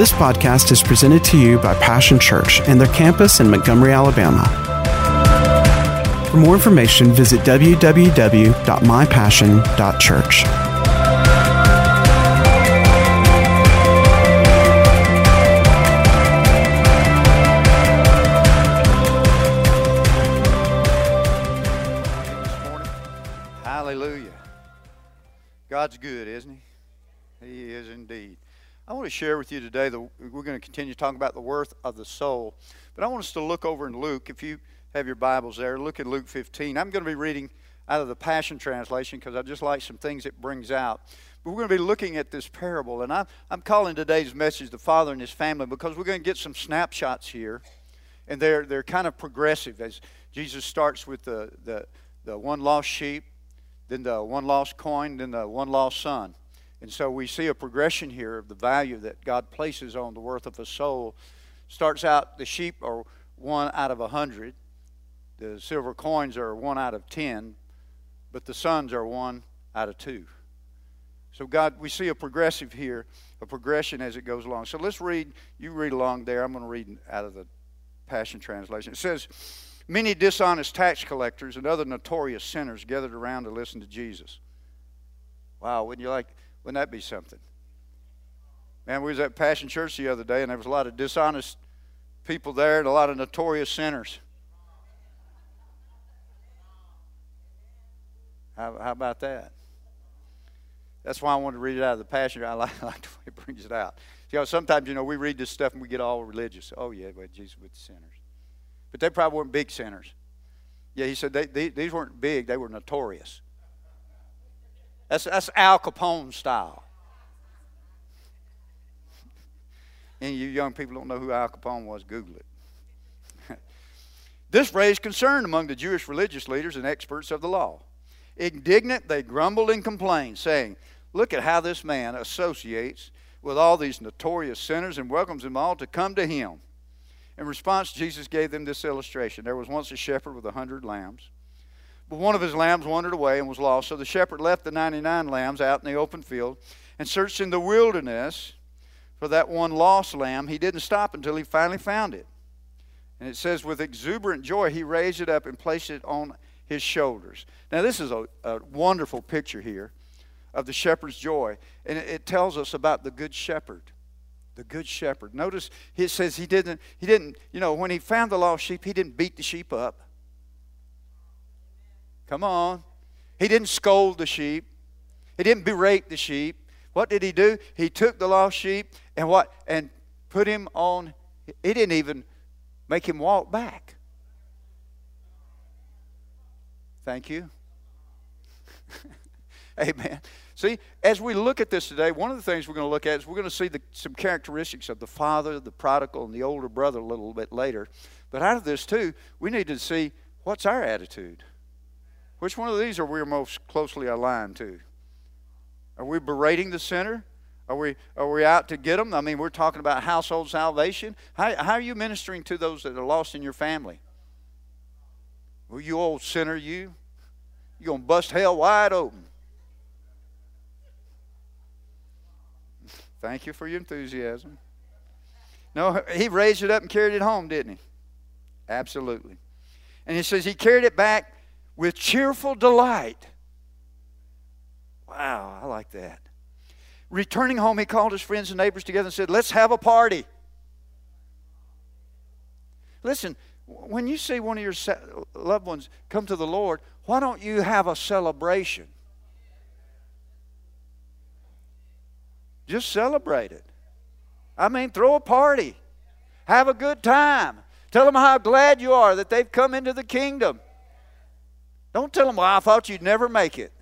This podcast is presented to you by Passion Church and their campus in Montgomery, Alabama. For more information, visit www.mypassion.church. Hallelujah. God's good, isn't He? I want to share with you today, the, we're going to continue talking about the worth of the soul. But I want us to look over in Luke. If you have your Bibles there, look at Luke 15. I'm going to be reading out of the Passion Translation because I just like some things it brings out. But we're going to be looking at this parable. And I'm, I'm calling today's message The Father and His Family because we're going to get some snapshots here. And they're, they're kind of progressive as Jesus starts with the, the, the one lost sheep, then the one lost coin, then the one lost son. And so we see a progression here of the value that God places on the worth of a soul. Starts out, the sheep are one out of a hundred, the silver coins are one out of ten, but the sons are one out of two. So, God, we see a progressive here, a progression as it goes along. So, let's read, you read along there. I'm going to read out of the Passion Translation. It says, Many dishonest tax collectors and other notorious sinners gathered around to listen to Jesus. Wow, wouldn't you like wouldn't that be something? Man, we was at Passion Church the other day, and there was a lot of dishonest people there and a lot of notorious sinners. How, how about that? That's why I wanted to read it out of the Passion. I like, I like the way it brings it out. You know, sometimes, you know, we read this stuff and we get all religious. Oh, yeah, but Jesus with the sinners. But they probably weren't big sinners. Yeah, he said they, they, these weren't big, they were notorious. That's, that's Al Capone style. And you young people don't know who Al Capone was, Google it. this raised concern among the Jewish religious leaders and experts of the law. Indignant, they grumbled and complained, saying, Look at how this man associates with all these notorious sinners and welcomes them all to come to him. In response, Jesus gave them this illustration. There was once a shepherd with a hundred lambs. But one of his lambs wandered away and was lost. So the shepherd left the 99 lambs out in the open field and searched in the wilderness for that one lost lamb. He didn't stop until he finally found it. And it says, with exuberant joy, he raised it up and placed it on his shoulders. Now, this is a, a wonderful picture here of the shepherd's joy. And it, it tells us about the good shepherd the good shepherd. Notice it says he didn't, he didn't, you know, when he found the lost sheep, he didn't beat the sheep up. Come on. He didn't scold the sheep. He didn't berate the sheep. What did he do? He took the lost sheep and what? And put him on. He didn't even make him walk back. Thank you. Amen. See, as we look at this today, one of the things we're going to look at is we're going to see the, some characteristics of the father, the prodigal, and the older brother a little bit later. But out of this, too, we need to see what's our attitude. Which one of these are we most closely aligned to? Are we berating the sinner? Are we, are we out to get them? I mean, we're talking about household salvation. How, how are you ministering to those that are lost in your family? Well, you old sinner, you. You're going to bust hell wide open. Thank you for your enthusiasm. No, he raised it up and carried it home, didn't he? Absolutely. And he says he carried it back with cheerful delight. Wow, I like that. Returning home, he called his friends and neighbors together and said, Let's have a party. Listen, when you see one of your loved ones come to the Lord, why don't you have a celebration? Just celebrate it. I mean, throw a party. Have a good time. Tell them how glad you are that they've come into the kingdom. Don't tell them, well, I thought you'd never make it.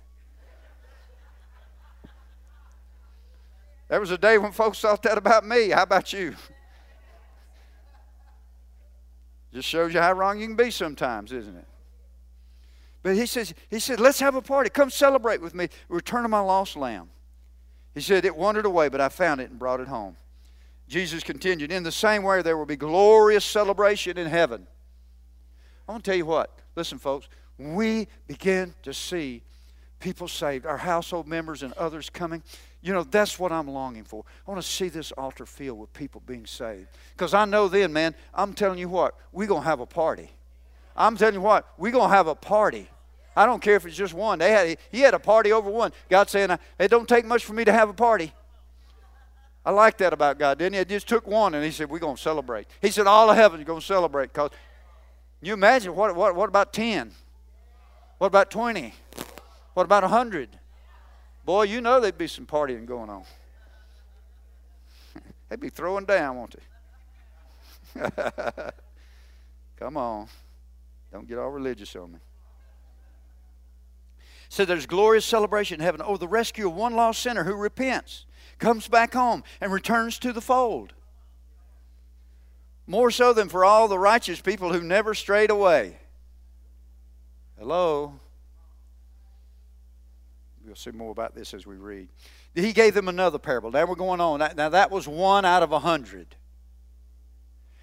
There was a day when folks thought that about me. How about you? Just shows you how wrong you can be sometimes, isn't it? But he says, he said, let's have a party. Come celebrate with me. Return of my lost lamb. He said, it wandered away, but I found it and brought it home. Jesus continued, in the same way, there will be glorious celebration in heaven. I want to tell you what. Listen, folks, we begin to see people saved, our household members and others coming, You know, that's what I'm longing for. I want to see this altar filled with people being saved. Because I know then, man, I'm telling you what, we're going to have a party. I'm telling you what, we're going to have a party. I don't care if it's just one. They had, he had a party over one. God saying, it don't take much for me to have a party. I like that about God, didn't he? It just took one and he said, we're going to celebrate. He said, all of heaven is going to celebrate. Because you imagine, what, what, what about 10? What about 20? What about 100? Boy, you know there'd be some partying going on. They'd be throwing down, won't they? Come on. Don't get all religious on me. So there's glorious celebration in heaven. Oh, the rescue of one lost sinner who repents, comes back home, and returns to the fold. More so than for all the righteous people who never strayed away. Hello? We'll see more about this as we read. He gave them another parable. Now we're going on. Now that was one out of a hundred.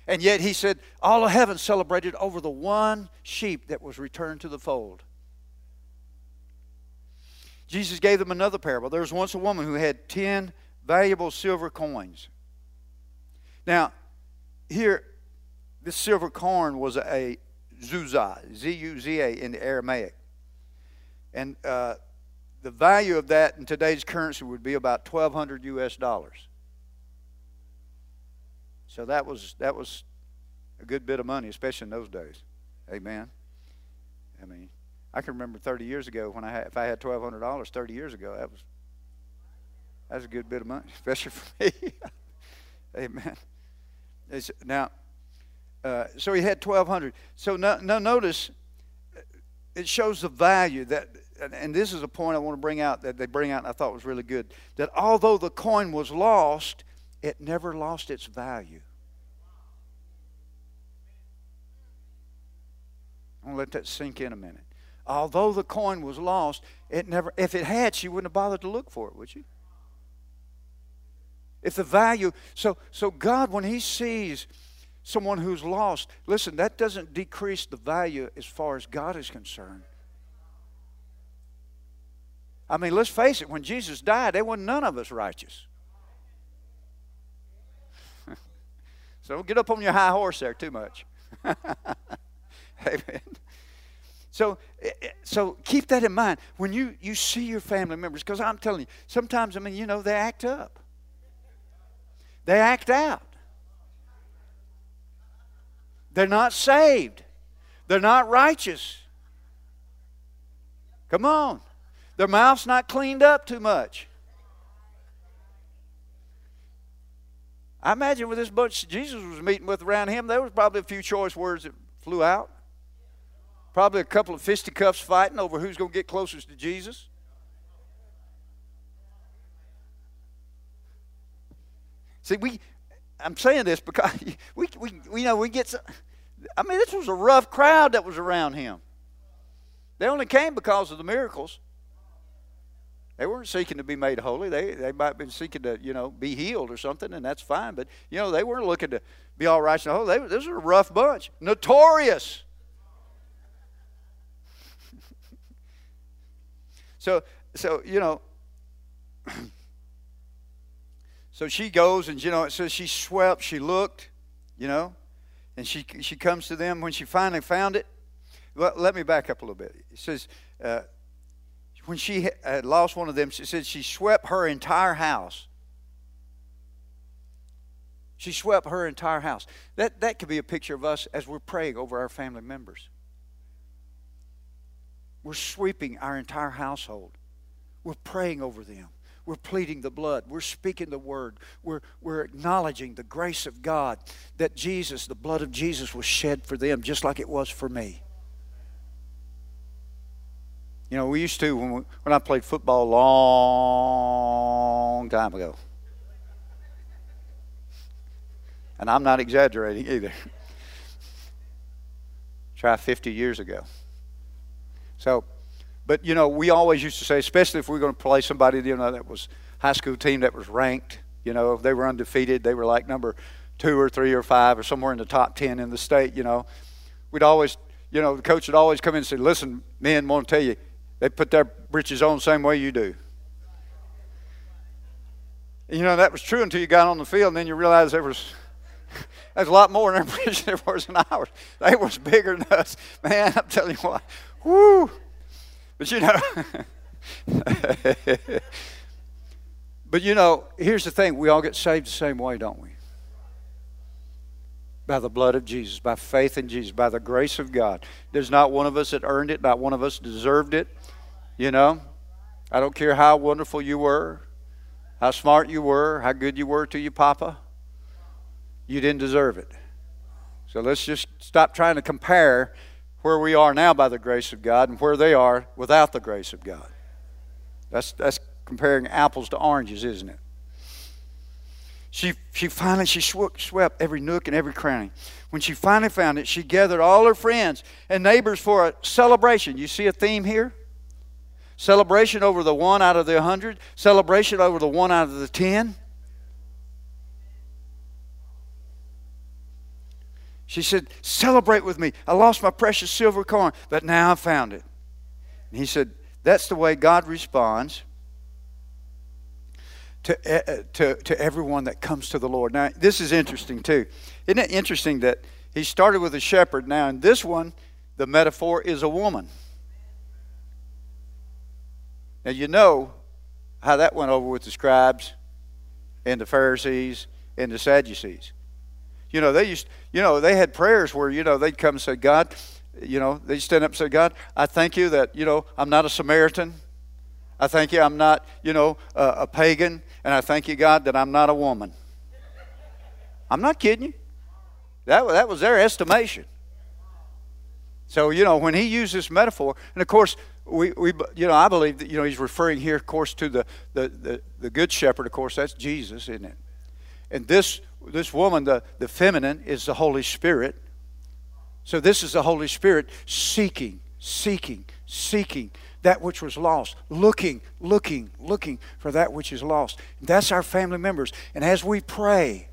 And yet he said, All of heaven celebrated over the one sheep that was returned to the fold. Jesus gave them another parable. There was once a woman who had 10 valuable silver coins. Now, here, this silver coin was a zuza, Z U Z A in the Aramaic. And uh, the value of that in today's currency would be about 1200 US dollars. So that was that was a good bit of money, especially in those days. Amen. I mean, I can remember 30 years ago when I had, if I had $1,200 30 years ago, that was that's a good bit of money, especially for me. Amen. It's, now, uh, so he had 1,200. So now, no, notice uh, it shows the value that, and this is a point I want to bring out that they bring out, and I thought was really good. That although the coin was lost, it never lost its value. I'm going to let that sink in a minute. Although the coin was lost, it never if it had, she wouldn't have bothered to look for it, would she? If the value so so God when he sees someone who's lost, listen, that doesn't decrease the value as far as God is concerned. I mean, let's face it, when Jesus died, there wasn't none of us righteous. so don't get up on your high horse there too much. Amen. So, eh, eh, so keep that in mind when you, you see your family members, because I'm telling you, sometimes, I mean, you know, they act up. They act out. They're not saved. They're not righteous. Come on. Their mouth's not cleaned up too much. I imagine with this bunch Jesus was meeting with around him, there was probably a few choice words that flew out. Probably a couple of fisticuffs fighting over who's going to get closest to Jesus. See, we, I'm saying this because we, we, we know we get some, I mean, this was a rough crowd that was around him. They only came because of the miracles. They weren't seeking to be made holy. They, they might have been seeking to, you know, be healed or something, and that's fine. But, you know, they weren't looking to be all right and holy. They, this was a rough bunch. Notorious. So, so you know, so she goes and, you know, it says she swept, she looked, you know, and she, she comes to them when she finally found it. Well, let me back up a little bit. It says, uh, when she had lost one of them, she said she swept her entire house. She swept her entire house. That, that could be a picture of us as we're praying over our family members. We're sweeping our entire household. We're praying over them. We're pleading the blood. We're speaking the word. We're, we're acknowledging the grace of God that Jesus, the blood of Jesus, was shed for them just like it was for me. You know, we used to, when, we, when I played football a long time ago, and I'm not exaggerating either, try 50 years ago. So, but you know, we always used to say, especially if we are going to play somebody, you know, that was high school team that was ranked. You know, if they were undefeated, they were like number two or three or five or somewhere in the top ten in the state. You know, we'd always, you know, the coach would always come in and say, "Listen, men, want to tell you, they put their britches on the same way you do." You know, that was true until you got on the field, and then you realized there was there's a lot more in their preaching there was than ours. They was bigger than us. Man, I'm telling you what. Whoo! But you know, but you know, here's the thing: we all get saved the same way, don't we? By the blood of Jesus, by faith in Jesus, by the grace of God. There's not one of us that earned it, not one of us deserved it. You know, I don't care how wonderful you were, how smart you were, how good you were to your papa. You didn't deserve it. So let's just stop trying to compare where we are now by the grace of God and where they are without the grace of God. That's, that's comparing apples to oranges, isn't it? She, she finally she swept every nook and every cranny. When she finally found it, she gathered all her friends and neighbors for a celebration. You see a theme here? Celebration over the one out of the hundred, celebration over the one out of the ten. She said, Celebrate with me. I lost my precious silver coin, but now I found it. And he said, That's the way God responds to, uh, to, to everyone that comes to the Lord. Now, this is interesting too. Isn't it interesting that he started with a shepherd? Now, in this one, the metaphor is a woman. Now, you know how that went over with the scribes and the Pharisees and the Sadducees. You know, they used, you know, they had prayers where, you know, they'd come and say, God, you know, they'd stand up and say, God, I thank you that, you know, I'm not a Samaritan. I thank you I'm not, you know, a, pagan. And I thank you, God, that I'm not a woman. I'm not kidding you. That, that was their estimation. So, you know, when he used this metaphor, and of course, we, we you know, I believe that, you know, he's referring here, of course, to the, the, the, the good shepherd, of course, that's Jesus, isn't it? And this this woman, the, the feminine, is the Holy Spirit. So this is the Holy Spirit seeking, seeking, seeking that which was lost, looking, looking, looking for that which is lost. That's our family members. And as we pray,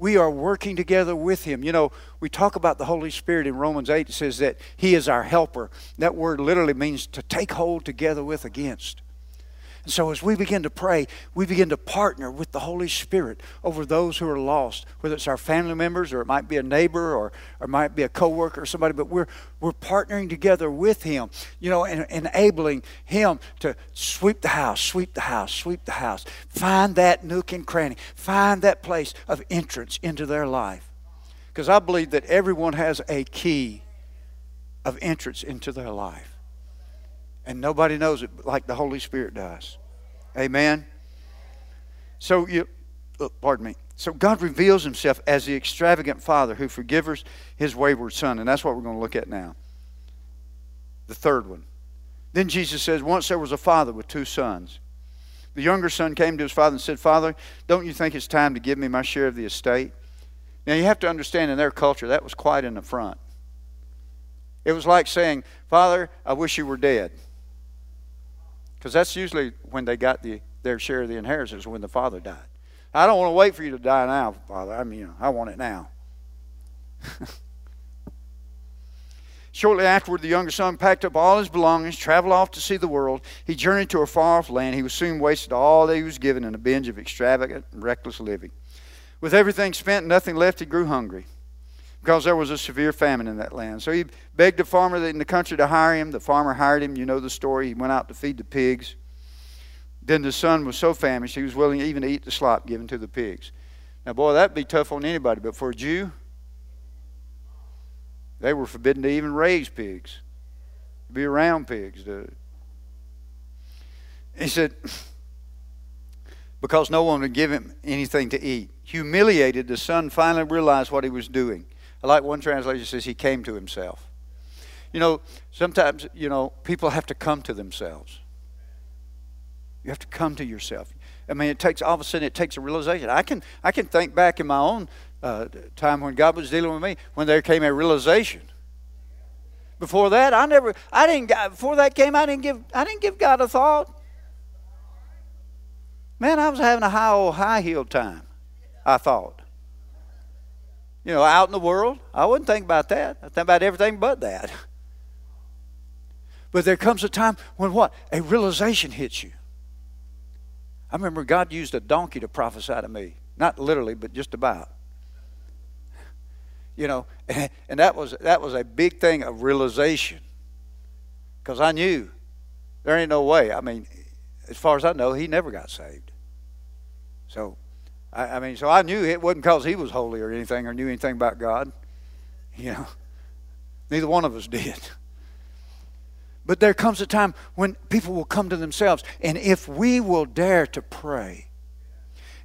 we are working together with Him. You know, we talk about the Holy Spirit in Romans 8. It says that He is our helper. That word literally means to take hold together with against. And so as we begin to pray, we begin to partner with the Holy Spirit over those who are lost, whether it's our family members or it might be a neighbor or, or it might be a coworker or somebody, but we're, we're partnering together with Him, you know, and enabling Him to sweep the house, sweep the house, sweep the house. Find that nook and cranny. Find that place of entrance into their life. Because I believe that everyone has a key of entrance into their life. And nobody knows it like the Holy Spirit does. Amen. So you oh, pardon me. So God reveals himself as the extravagant father who forgives his wayward son. And that's what we're going to look at now. The third one. Then Jesus says, Once there was a father with two sons. The younger son came to his father and said, Father, don't you think it's time to give me my share of the estate? Now you have to understand in their culture that was quite an affront. It was like saying, Father, I wish you were dead. Because that's usually when they got the, their share of the inheritance when the father died. I don't want to wait for you to die now, Father. I mean, I want it now. Shortly afterward, the younger son packed up all his belongings, traveled off to see the world. He journeyed to a far off land. He was soon wasted all that he was given in a binge of extravagant and reckless living. With everything spent and nothing left, he grew hungry because there was a severe famine in that land. So he begged a farmer in the country to hire him. The farmer hired him. You know the story. He went out to feed the pigs. Then the son was so famished he was willing even to eat the slop given to the pigs. Now, boy, that'd be tough on anybody, but for a Jew, they were forbidden to even raise pigs, to be around pigs. To... He said, because no one would give him anything to eat. Humiliated, the son finally realized what he was doing. I like one translation says he came to himself. You know, sometimes, you know, people have to come to themselves. You have to come to yourself. I mean, it takes all of a sudden it takes a realization. I can I can think back in my own uh, time when God was dealing with me when there came a realization. Before that, I never I didn't before that came I didn't give I didn't give God a thought. Man, I was having a high old high heel time. I thought. You know, out in the world, I wouldn't think about that. I think about everything but that. But there comes a time when what? A realization hits you. I remember God used a donkey to prophesy to me. Not literally, but just about. You know, and that was that was a big thing of realization. Because I knew there ain't no way. I mean, as far as I know, he never got saved. So, I, I mean, so I knew it wasn't because he was holy or anything or knew anything about God. You know, neither one of us did. But there comes a time when people will come to themselves. And if we will dare to pray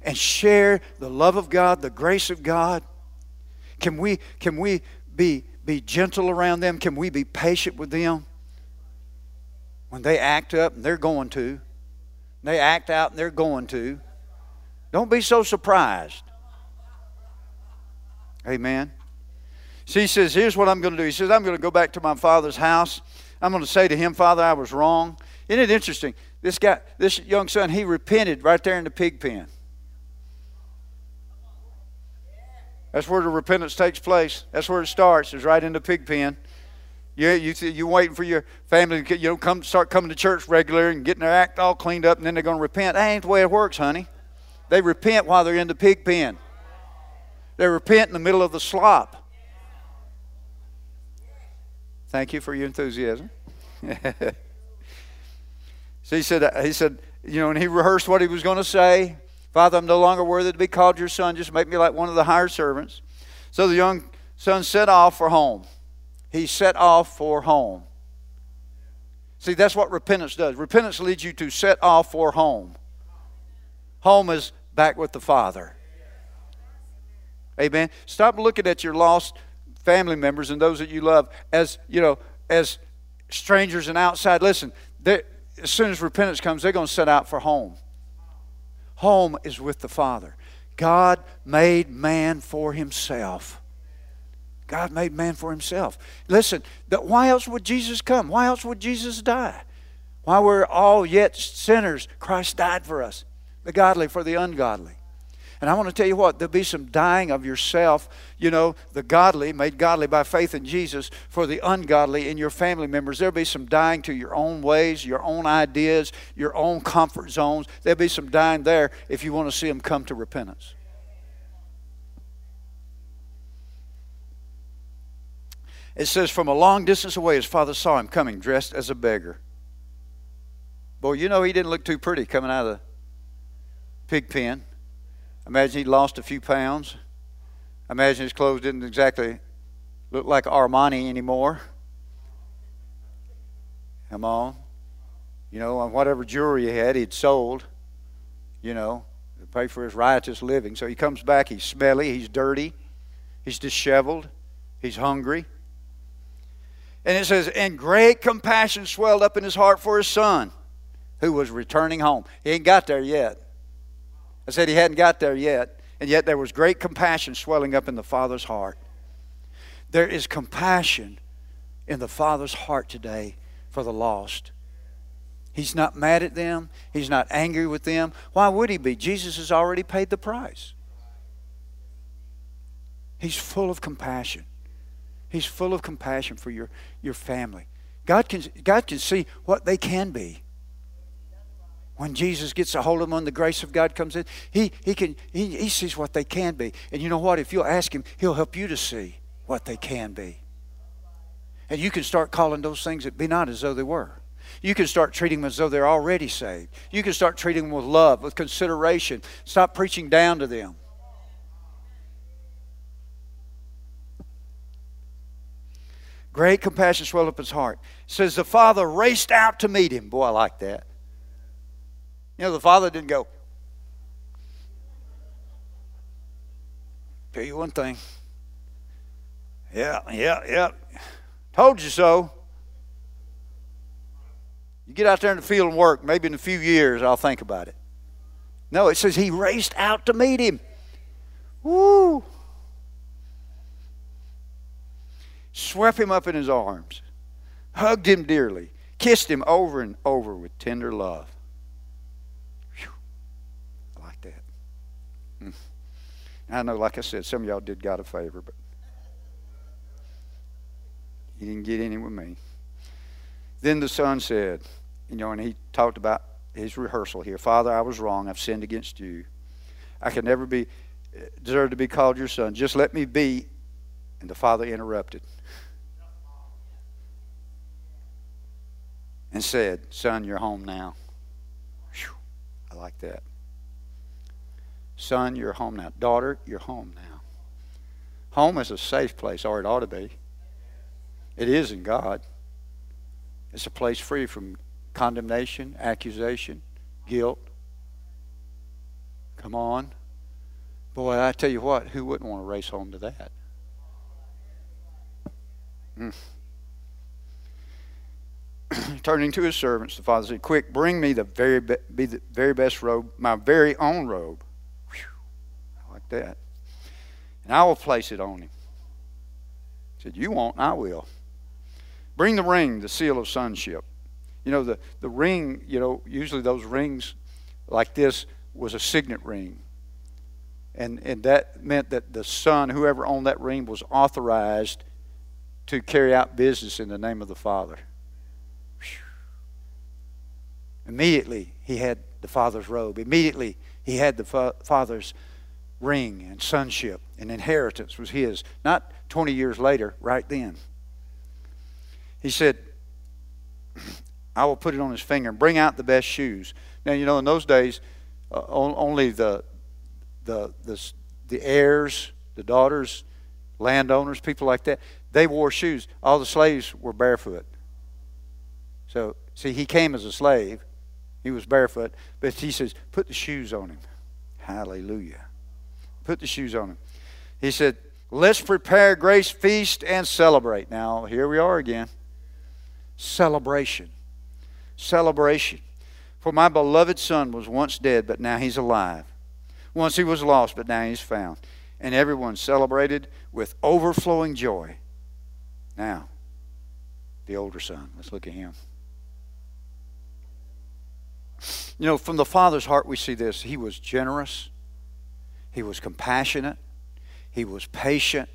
and share the love of God, the grace of God, can we, can we be, be gentle around them? Can we be patient with them? When they act up, and they're going to, they act out, and they're going to, don't be so surprised. Amen. See, he says, Here's what I'm going to do. He says, I'm going to go back to my father's house I'm going to say to him, Father, I was wrong. Isn't it interesting? This guy, this young son, he repented right there in the pig pen. That's where the repentance takes place. That's where it starts. Is right in the pig pen. You you you waiting for your family to you know come start coming to church regularly and getting their act all cleaned up, and then they're going to repent. That ain't the way it works, honey. They repent while they're in the pig pen. They repent in the middle of the slop. Thank you for your enthusiasm. so he said, he said, you know, and he rehearsed what he was going to say. Father, I'm no longer worthy to be called your son. Just make me like one of the hired servants. So the young son set off for home. He set off for home. See, that's what repentance does. Repentance leads you to set off for home. Home is back with the Father. Amen. Stop looking at your lost family members and those that you love as, you know, as strangers and outside. Listen, as soon as repentance comes, they're going to set out for home. Home is with the Father. God made man for himself. God made man for himself. Listen, why else would Jesus come? Why else would Jesus die? While we're all yet sinners, Christ died for us, the godly for the ungodly. And I want to tell you what, there'll be some dying of yourself, you know, the godly, made godly by faith in Jesus, for the ungodly in your family members. There'll be some dying to your own ways, your own ideas, your own comfort zones. There'll be some dying there if you want to see them come to repentance. It says, from a long distance away, his father saw him coming dressed as a beggar. Boy, you know he didn't look too pretty coming out of the pig pen. Imagine he lost a few pounds. Imagine his clothes didn't exactly look like Armani anymore. Come on. You know, on whatever jewelry he had, he'd sold, you know, to pay for his riotous living. So he comes back, he's smelly, he's dirty, he's disheveled, he's hungry. And it says, and great compassion swelled up in his heart for his son who was returning home. He ain't got there yet. I said he hadn't got there yet, and yet there was great compassion swelling up in the Father's heart. There is compassion in the Father's heart today for the lost. He's not mad at them. He's not angry with them. Why would he be? Jesus has already paid the price. He's full of compassion. He's full of compassion for your, your family. God can, God can see what they can be when Jesus gets a hold of them and the grace of God comes in, he, he, can, he, he sees what they can be. And you know what? If you'll ask him, he'll help you to see what they can be. And you can start calling those things that be not as though they were. You can start treating them as though they're already saved. You can start treating them with love, with consideration. Stop preaching down to them. Great compassion swelled up his heart. Says the father raced out to meet him. Boy, I like that. You know, the father didn't go, Tell you one thing. Yeah, yeah, yeah. Told you so. You get out there in the field and work, maybe in a few years I'll think about it. No, it says he raced out to meet him. Woo! Swept him up in his arms, hugged him dearly, kissed him over and over with tender love. Mm. I know, like I said, some of y'all did God a favor, but he didn't get any with me. Then the son said, you know, and he talked about his rehearsal here. Father, I was wrong. I've sinned against you. I can never be deserve to be called your son. Just let me be. And the father interrupted and said, Son, you're home now. Whew, I like that. Son, you're home now. Daughter, you're home now. Home is a safe place, or it ought to be. It is in God. It's a place free from condemnation, accusation, guilt. Come on. Boy, I tell you what, who wouldn't want to race home to that? Mm. Turning to his servants, the father said, Quick, bring me the very, be, be the very best robe, my very own robe. Like that. And I will place it on him. He said, You won't, I will. Bring the ring, the seal of sonship. You know, the, the ring, you know, usually those rings like this was a signet ring and, and that meant that the son, whoever owned that ring, was authorized to carry out business in the name of the Father. Immediately, he had the Father's robe. Immediately, he had the fa- Father's ring and sonship and inheritance was his. Not 20 years later, right then. He said, I will put it on his finger and bring out the best shoes. Now, you know, in those days, uh, only the, the, the, the heirs, the daughters, landowners, people like that, they wore shoes. All the slaves were barefoot. So, see, he came as a slave. He was barefoot. But he says, put the shoes on him. Hallelujah. Put the shoes on him. He said, let's prepare grace feast and celebrate. Now, here we are again. Celebration. Celebration. For my beloved son was once dead, but now he's alive. Once he was lost, but now he's found. And everyone celebrated with overflowing joy. Now, the older son. Let's look at him. You know, from the father's heart, we see this. He was generous, he was compassionate, he was patient,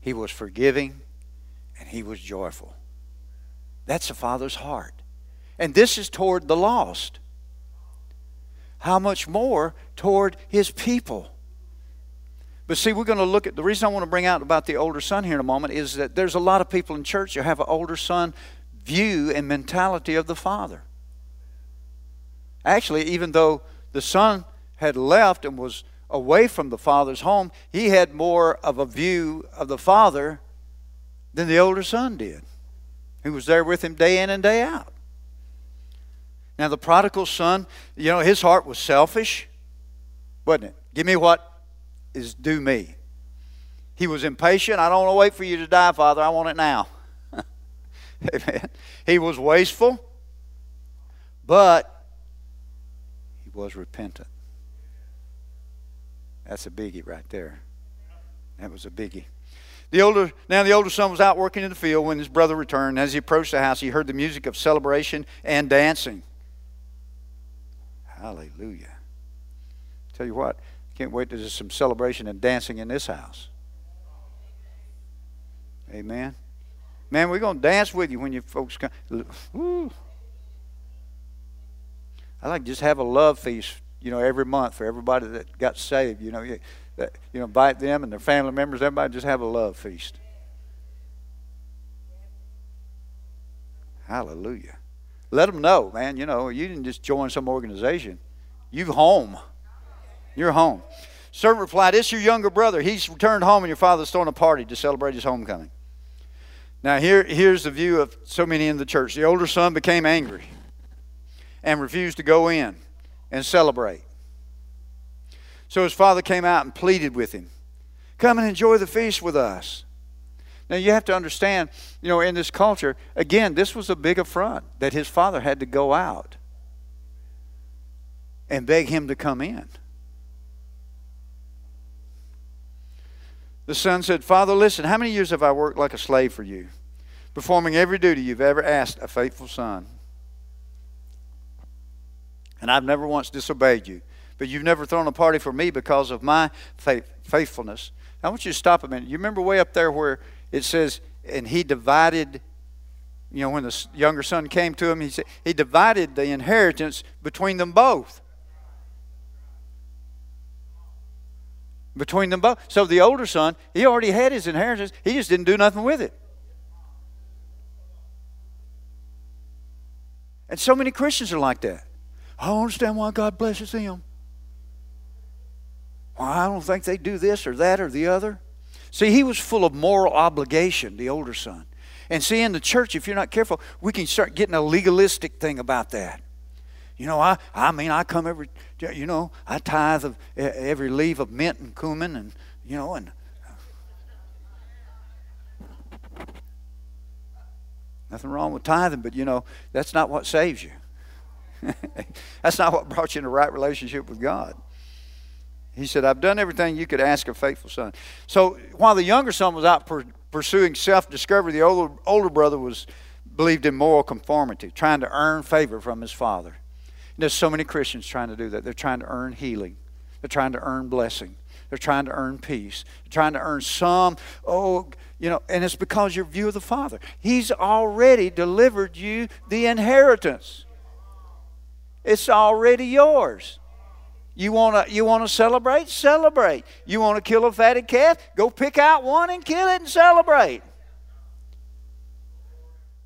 he was forgiving, and he was joyful. That's the father's heart. And this is toward the lost how much more toward his people? But see, we're going to look at the reason I want to bring out about the older son here in a moment is that there's a lot of people in church who have an older son view and mentality of the father. Actually, even though the son had left and was away from the father's home, he had more of a view of the father than the older son did, who was there with him day in and day out. Now, the prodigal son, you know, his heart was selfish, wasn't it? Give me what is due me. He was impatient. I don't want to wait for you to die, Father. I want it now. Amen. He was wasteful, but he was repentant. That's a biggie right there. That was a biggie. The older, now the older son was out working in the field when his brother returned. As he approached the house, he heard the music of celebration and dancing. Hallelujah. Tell you what, can't wait to do some celebration and dancing in this house. Amen. Man, we're going to dance with you when you folks come. I like just have a love feast, you know, every month for everybody that got saved. You know, you, you know, invite them and their family members. Everybody just have a love feast. Hallelujah. Let them know, man. You know, you didn't just join some organization. You home. You're home. Servant replied, It's your younger brother. He's returned home, and your father's throwing a party to celebrate his homecoming. Now, here, here's the view of so many in the church. The older son became angry and refused to go in and celebrate. So his father came out and pleaded with him Come and enjoy the feast with us. Now you have to understand, you know, in this culture, again, this was a big affront that his father had to go out and beg him to come in. The son said, Father, listen, how many years have I worked like a slave for you, performing every duty you've ever asked a faithful son? And I've never once disobeyed you, but you've never thrown a party for me because of my faith, faithfulness. I want you to stop a minute. You remember way up there where it says, and he divided, you know, when the younger son came to him, he said he divided the inheritance between them both. Between them both. So the older son, he already had his inheritance. He just didn't do nothing with it. And so many Christians are like that. I don't understand why God blesses them. Well, I don't think they do this or that or the other. See, he was full of moral obligation, the older son. And see, in the church, if you're not careful, we can start getting a legalistic thing about that. You know, I, I mean, I come every, you know, I tithe of every leaf of mint and cumin and, you know, and nothing wrong with tithing, but, you know, that's not what saves you. that's not what brought you in a right relationship with God. He said, I've done everything you could ask a faithful son. So while the younger son was out per, pursuing self discovery, the older, older brother was believed in moral conformity, trying to earn favor from his father. And there's so many Christians trying to do that. They're trying to earn healing, they're trying to earn blessing, they're trying to earn peace, they're trying to earn some, oh, you know, and it's because your view of the Father. He's already delivered you the inheritance, it's already yours. You want to you want to celebrate? Celebrate. You want to kill a fatted calf? Go pick out one and kill it and celebrate.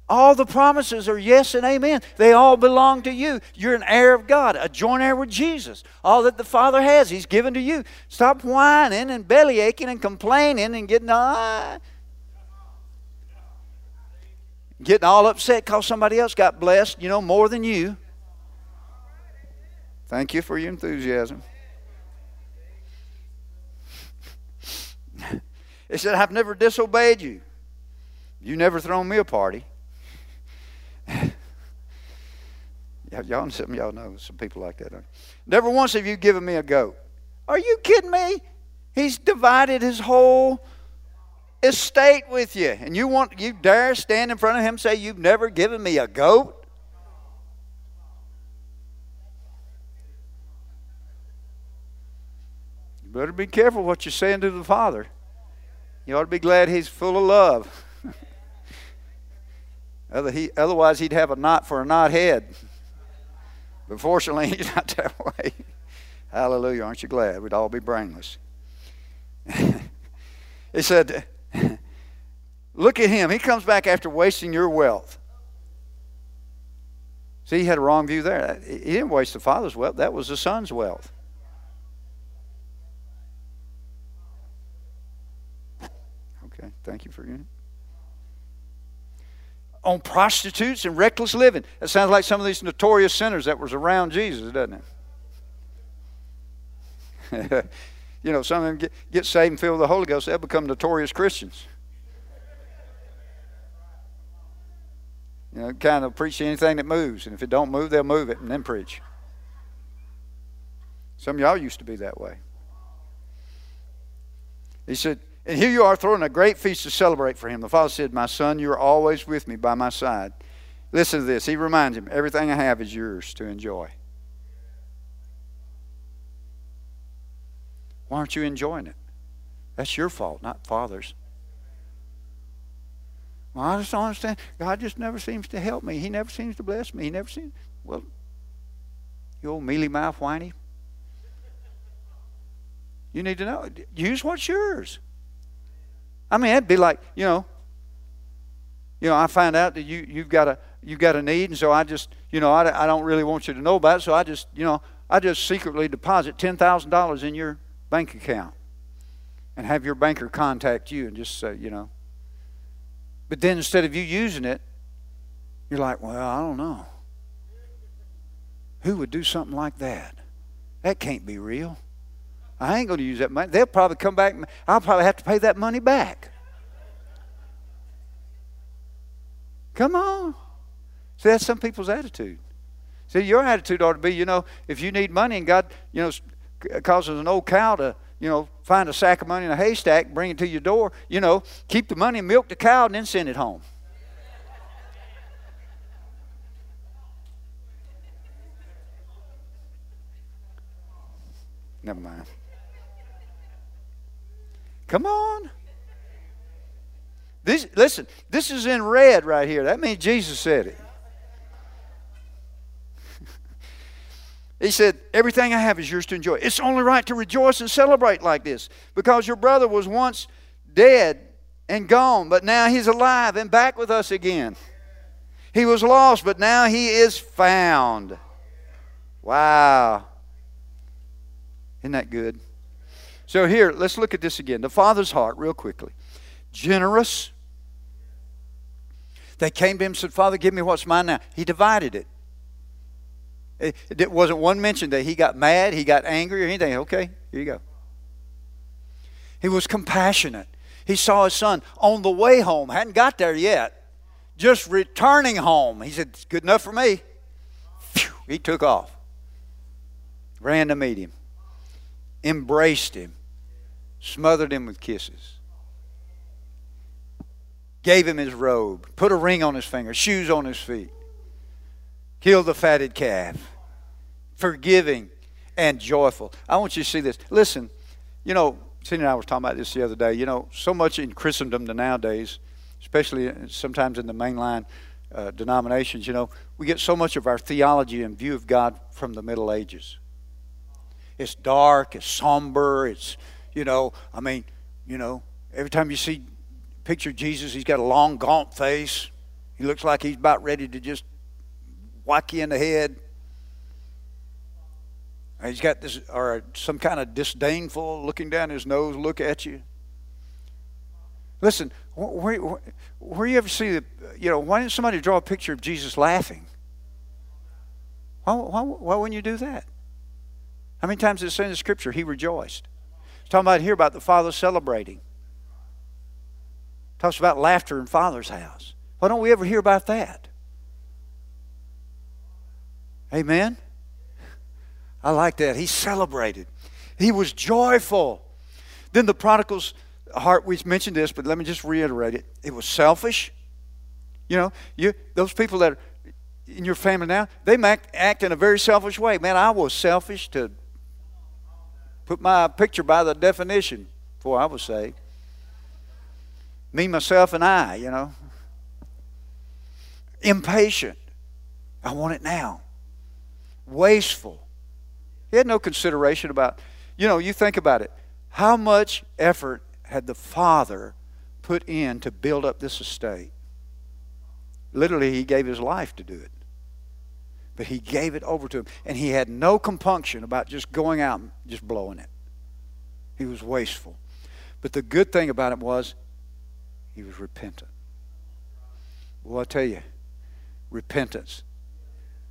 All the promises are yes and amen. They all belong to you. You're an heir of God, a joint heir with Jesus. All that the Father has, He's given to you. Stop whining and belly aching and complaining and getting ah, getting all upset because somebody else got blessed, you know, more than you. Thank you for your enthusiasm. He said, I've never disobeyed you. You never thrown me a party. y'all, some y'all know some people like that. Never once have you given me a goat. Are you kidding me? He's divided his whole estate with you. And you want you dare stand in front of him and say, You've never given me a goat? You better be careful what you're saying to the Father. You ought to be glad He's full of love. Otherwise, He'd have a knot for a knot head. But fortunately, He's not that way. Hallelujah. Aren't you glad? We'd all be brainless. he said, Look at him. He comes back after wasting your wealth. See, he had a wrong view there. He didn't waste the father's wealth, that was the son's wealth. Okay, thank you for you. On prostitutes and reckless living. That sounds like some of these notorious sinners that was around Jesus, doesn't it? you know, some of them get, get saved and filled with the Holy Ghost, they'll become notorious Christians. You know, kind of preach anything that moves, and if it don't move, they'll move it and then preach. Some of y'all used to be that way. He said, and here you are throwing a great feast to celebrate for him. The father said, My son, you are always with me by my side. Listen to this. He reminds him, Everything I have is yours to enjoy. Why aren't you enjoying it? That's your fault, not father's. Well, I just don't understand. God just never seems to help me. He never seems to bless me. He never seems. Well, you old mealy mouth whiny. You need to know. Use what's yours. I mean, it'd be like, you know, you know, I find out that you you've got a you've got a need, and so I just, you know, I, I don't really want you to know about it, so I just, you know, I just secretly deposit ten thousand dollars in your bank account, and have your banker contact you and just say, you know. But then instead of you using it, you're like, well, I don't know. Who would do something like that? That can't be real. I ain't going to use that money. They'll probably come back. I'll probably have to pay that money back. Come on. See, that's some people's attitude. See, your attitude ought to be, you know, if you need money and God, you know, causes an old cow to, you know, find a sack of money in a haystack, bring it to your door, you know, keep the money, and milk the cow, and then send it home. Never mind. Come on. This, listen, this is in red right here. That means Jesus said it. He said, Everything I have is yours to enjoy. It's only right to rejoice and celebrate like this because your brother was once dead and gone, but now he's alive and back with us again. He was lost, but now he is found. Wow. Isn't that good? So, here, let's look at this again. The Father's heart, real quickly. Generous. They came to him and said, Father, give me what's mine now. He divided it. It wasn't one mention that he got mad, he got angry, or anything. Okay, here you go. He was compassionate. He saw his son on the way home, hadn't got there yet, just returning home. He said, It's good enough for me. Phew, he took off, ran to meet him, embraced him, smothered him with kisses, gave him his robe, put a ring on his finger, shoes on his feet killed the fatted calf. Forgiving and joyful. I want you to see this. Listen, you know, Cindy and I were talking about this the other day. You know, so much in Christendom to nowadays, especially sometimes in the mainline uh, denominations, you know, we get so much of our theology and view of God from the Middle Ages. It's dark, it's somber, it's, you know, I mean, you know, every time you see picture Jesus, he's got a long, gaunt face. He looks like he's about ready to just whack you in the head. He's got this, or some kind of disdainful looking down his nose look at you. Listen, where, where, where you ever see the, you know, why didn't somebody draw a picture of Jesus laughing? Why, why, why wouldn't you do that? How many times does it say in the scripture he rejoiced? Talking about here about the father celebrating. talks about laughter in father's house. Why don't we ever hear about that? Amen? I like that. He celebrated, he was joyful. Then the prodigal's heart, we mentioned this, but let me just reiterate it. It was selfish. You know, you those people that are in your family now, they act, act in a very selfish way. Man, I was selfish to put my picture by the definition before I was saved. Me, myself, and I, you know. Impatient. I want it now wasteful. He had no consideration about, you know, you think about it. How much effort had the father put in to build up this estate? Literally, he gave his life to do it. But he gave it over to him. And he had no compunction about just going out and just blowing it. He was wasteful. But the good thing about it was he was repentant. Well, I tell you, repentance.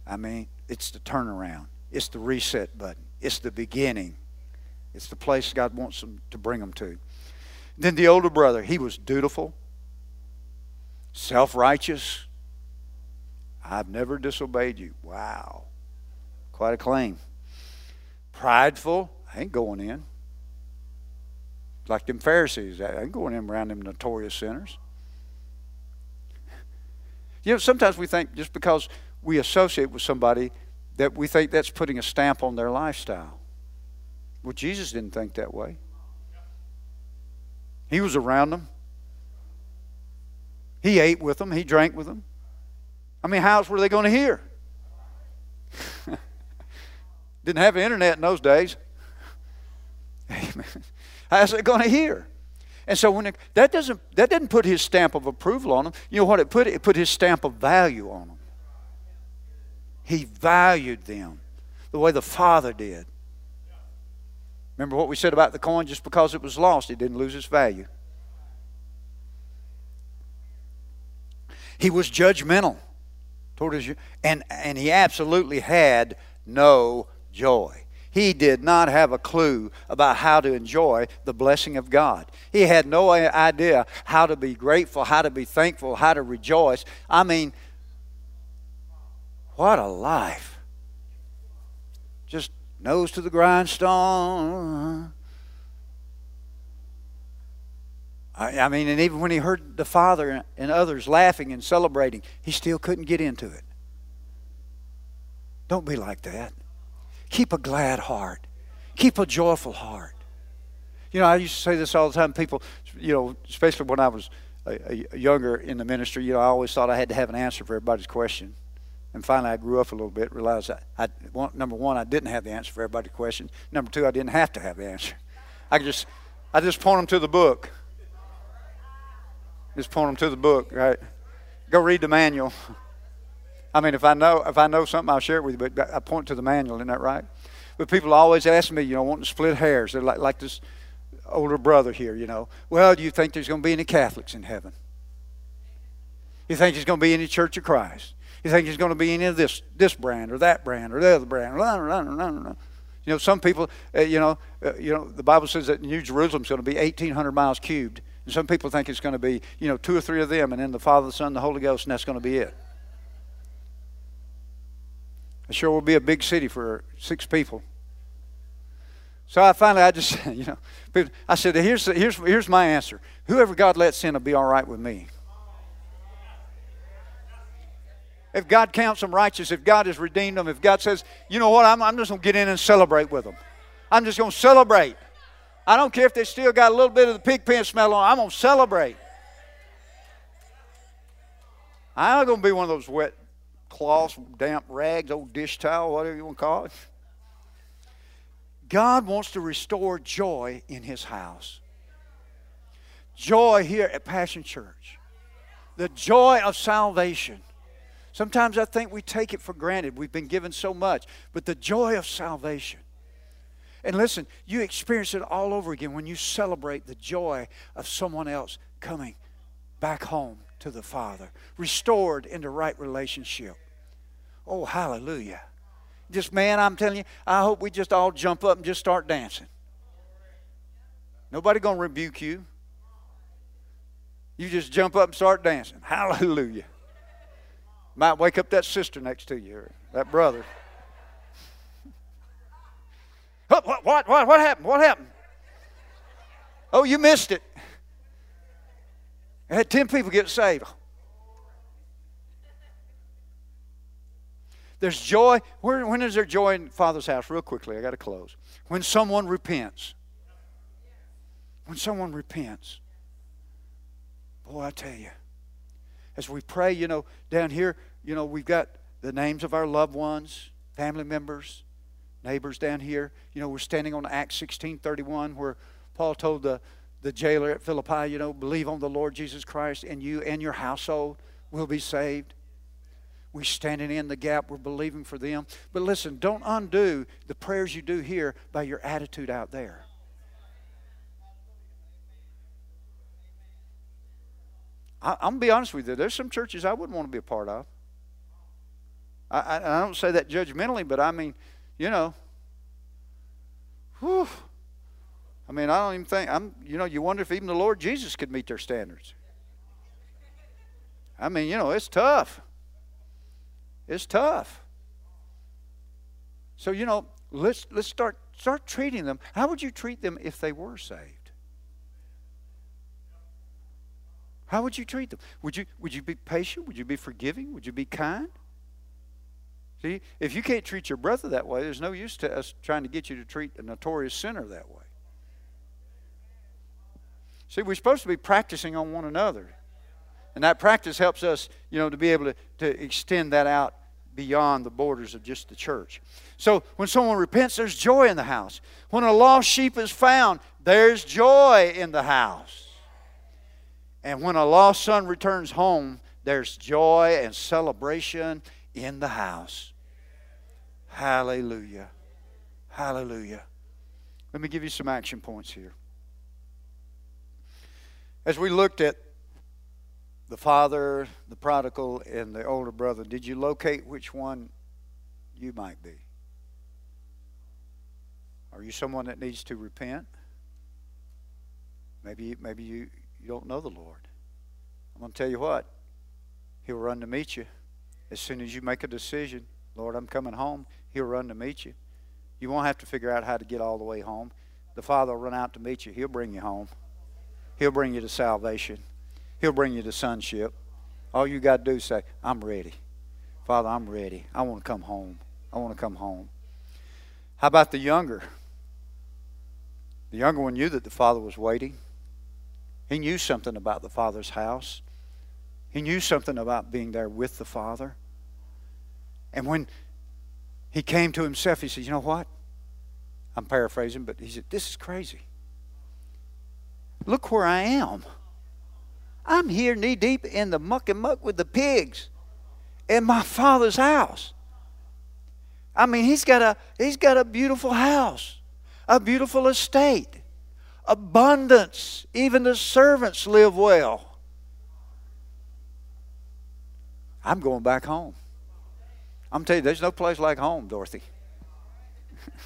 I mean, it's the turnaround. It's the reset button. It's the beginning. It's the place God wants them to bring them to. Then the older brother, he was dutiful, self righteous. I've never disobeyed you. Wow. Quite a claim. Prideful. I ain't going in. Like them Pharisees. I ain't going in around them notorious sinners. You know, sometimes we think just because we associate with somebody that we think that's putting a stamp on their lifestyle. Well, Jesus didn't think that way. He was around them. He ate with them. He drank with them. I mean, how else were they going to hear? Didn't have internet in those days. How's it going to hear? And so when it, that doesn't that didn't put his stamp of approval on them. You know what it put? It put his stamp of value on them. He valued them the way the Father did. Remember what we said about the coin? Just because it was lost, it didn't lose its value. He was judgmental toward his, and, and he absolutely had no joy. He did not have a clue about how to enjoy the blessing of God. He had no idea how to be grateful, how to be thankful, how to rejoice. I mean, what a life. Just nose to the grindstone. I, mean, and even when he heard the father and others laughing and celebrating, he still couldn't get into it. Don't be like that. Keep a glad heart. Keep a joyful heart. You know, I used to say this all the time. People, you know, especially when I was a, a younger in the ministry, you know, I always thought I had to have an answer for everybody's question. And finally, I grew up a little bit, realized I, I number one, I didn't have the answer for everybody's question. Number two, I didn't have to have the answer. I just, I just point them to the book. Just point them to the book, right? Go read the manual. I mean, if I know if I know something, I'll share it with you. But I point to the manual, isn't that right? But people always ask me, you know, wanting to split hairs. They're like like this older brother here, you know. Well, do you think there's going to be any Catholics in heaven? You think there's going to be any Church of Christ? You think there's going to be any of this this brand or that brand or the other brand? You know, some people, uh, you know, uh, you know, the Bible says that New Jerusalem's going to be 1,800 miles cubed, and some people think it's going to be, you know, two or three of them, and then the Father, the Son, the Holy Ghost, and that's going to be it. It sure will be a big city for six people. So I finally, I just, you know, I said, here's, here's, here's my answer. Whoever God lets in will be all right with me. If God counts them righteous, if God has redeemed them, if God says, you know what, I'm, I'm just going to get in and celebrate with them. I'm just going to celebrate. I don't care if they still got a little bit of the pig pen smell on, I'm going to celebrate. I'm going to be one of those wet cloths, damp rags, old dish towel, whatever you want to call it. God wants to restore joy in His house. Joy here at Passion Church. The joy of salvation. Sometimes I think we take it for granted. We've been given so much. But the joy of salvation. And listen, you experience it all over again when you celebrate the joy of someone else coming back home to the Father, restored into right relationship. Oh, hallelujah. Just, man, I'm telling you, I hope we just all jump up and just start dancing. Nobody going to rebuke you. You just jump up and start dancing. Hallelujah. Might wake up that sister next to you or that brother. What, what, what, what, what happened? What happened? Oh, you missed it. I had 10 people get saved. There's joy. when is there joy in Father's house? Real quickly, I got to close. When someone repents. When someone repents. Boy, I tell you, as we pray, you know, down here, you know, we've got the names of our loved ones, family members, neighbors down here. You know, we're standing on Acts 16 31, where Paul told the, the jailer at Philippi, you know, believe on the Lord Jesus Christ, and you and your household will be saved. We're standing in the gap. We're believing for them. But listen, don't undo the prayers you do here by your attitude out there. I, am to be honest with you. There's some churches I wouldn't want to be a part of. I, I, I don't say that judgmentally, but I mean, you know, whew. I mean, I don't even think, I'm, you know, you wonder if even the Lord Jesus could meet their standards. I mean, you know, it's tough. It's tough. So, you know, let's, let's start, start treating them. How would you treat them if they were saved? How would you treat them? Would you, would you be patient? Would you be forgiving? Would you be kind? See, if you can't treat your brother that way, there's no use to us trying to get you to treat a notorious sinner that way. See, we're supposed to be practicing on one another. And that practice helps us, you know, to be able to, to extend that out beyond the borders of just the church. So when someone repents, there's joy in the house. When a lost sheep is found, there's joy in the house. And when a lost son returns home, there's joy and celebration in the house. Hallelujah. Hallelujah. Let me give you some action points here. As we looked at the father, the prodigal, and the older brother, did you locate which one you might be? Are you someone that needs to repent? Maybe, maybe you, you don't know the Lord. I'm going to tell you what, He'll run to meet you. As soon as you make a decision, Lord, I'm coming home, He'll run to meet you. You won't have to figure out how to get all the way home. The Father will run out to meet you. He'll bring you home. He'll bring you to salvation. He'll bring you to sonship. All you got to do is say, I'm ready. Father, I'm ready. I want to come home. I want to come home. How about the younger? The younger one knew that the father was waiting. He knew something about the Father's house. He knew something about being there with the Father. And when he came to himself, he said, You know what? I'm paraphrasing, but he said, This is crazy. Look where I am. I'm here knee deep in the muck and muck with the pigs in my father's house. I mean, he's got a he's got a beautiful house, a beautiful estate, abundance. Even the servants live well. I'm going back home. I'm telling you, there's no place like home, Dorothy.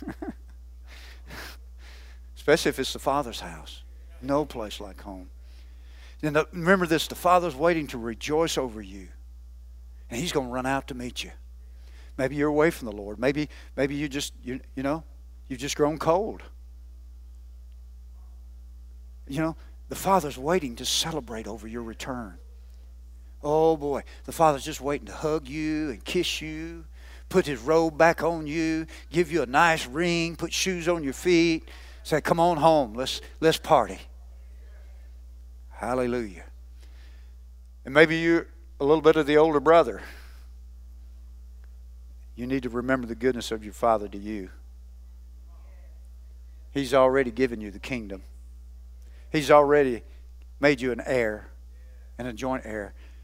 Especially if it's the Father's house. No place like home. And remember this the Father's waiting to rejoice over you. And He's going to run out to meet you. Maybe you're away from the Lord. Maybe, maybe you just, you, you know, you've just grown cold. You know, the Father's waiting to celebrate over your return. Oh boy, the Father's just waiting to hug you and kiss you, put His robe back on you, give you a nice ring, put shoes on your feet, say, "Come on home, let's let's party." Hallelujah. And maybe you're a little bit of the older brother. You need to remember the goodness of your Father to you. He's already given you the kingdom. He's already made you an heir and a joint heir.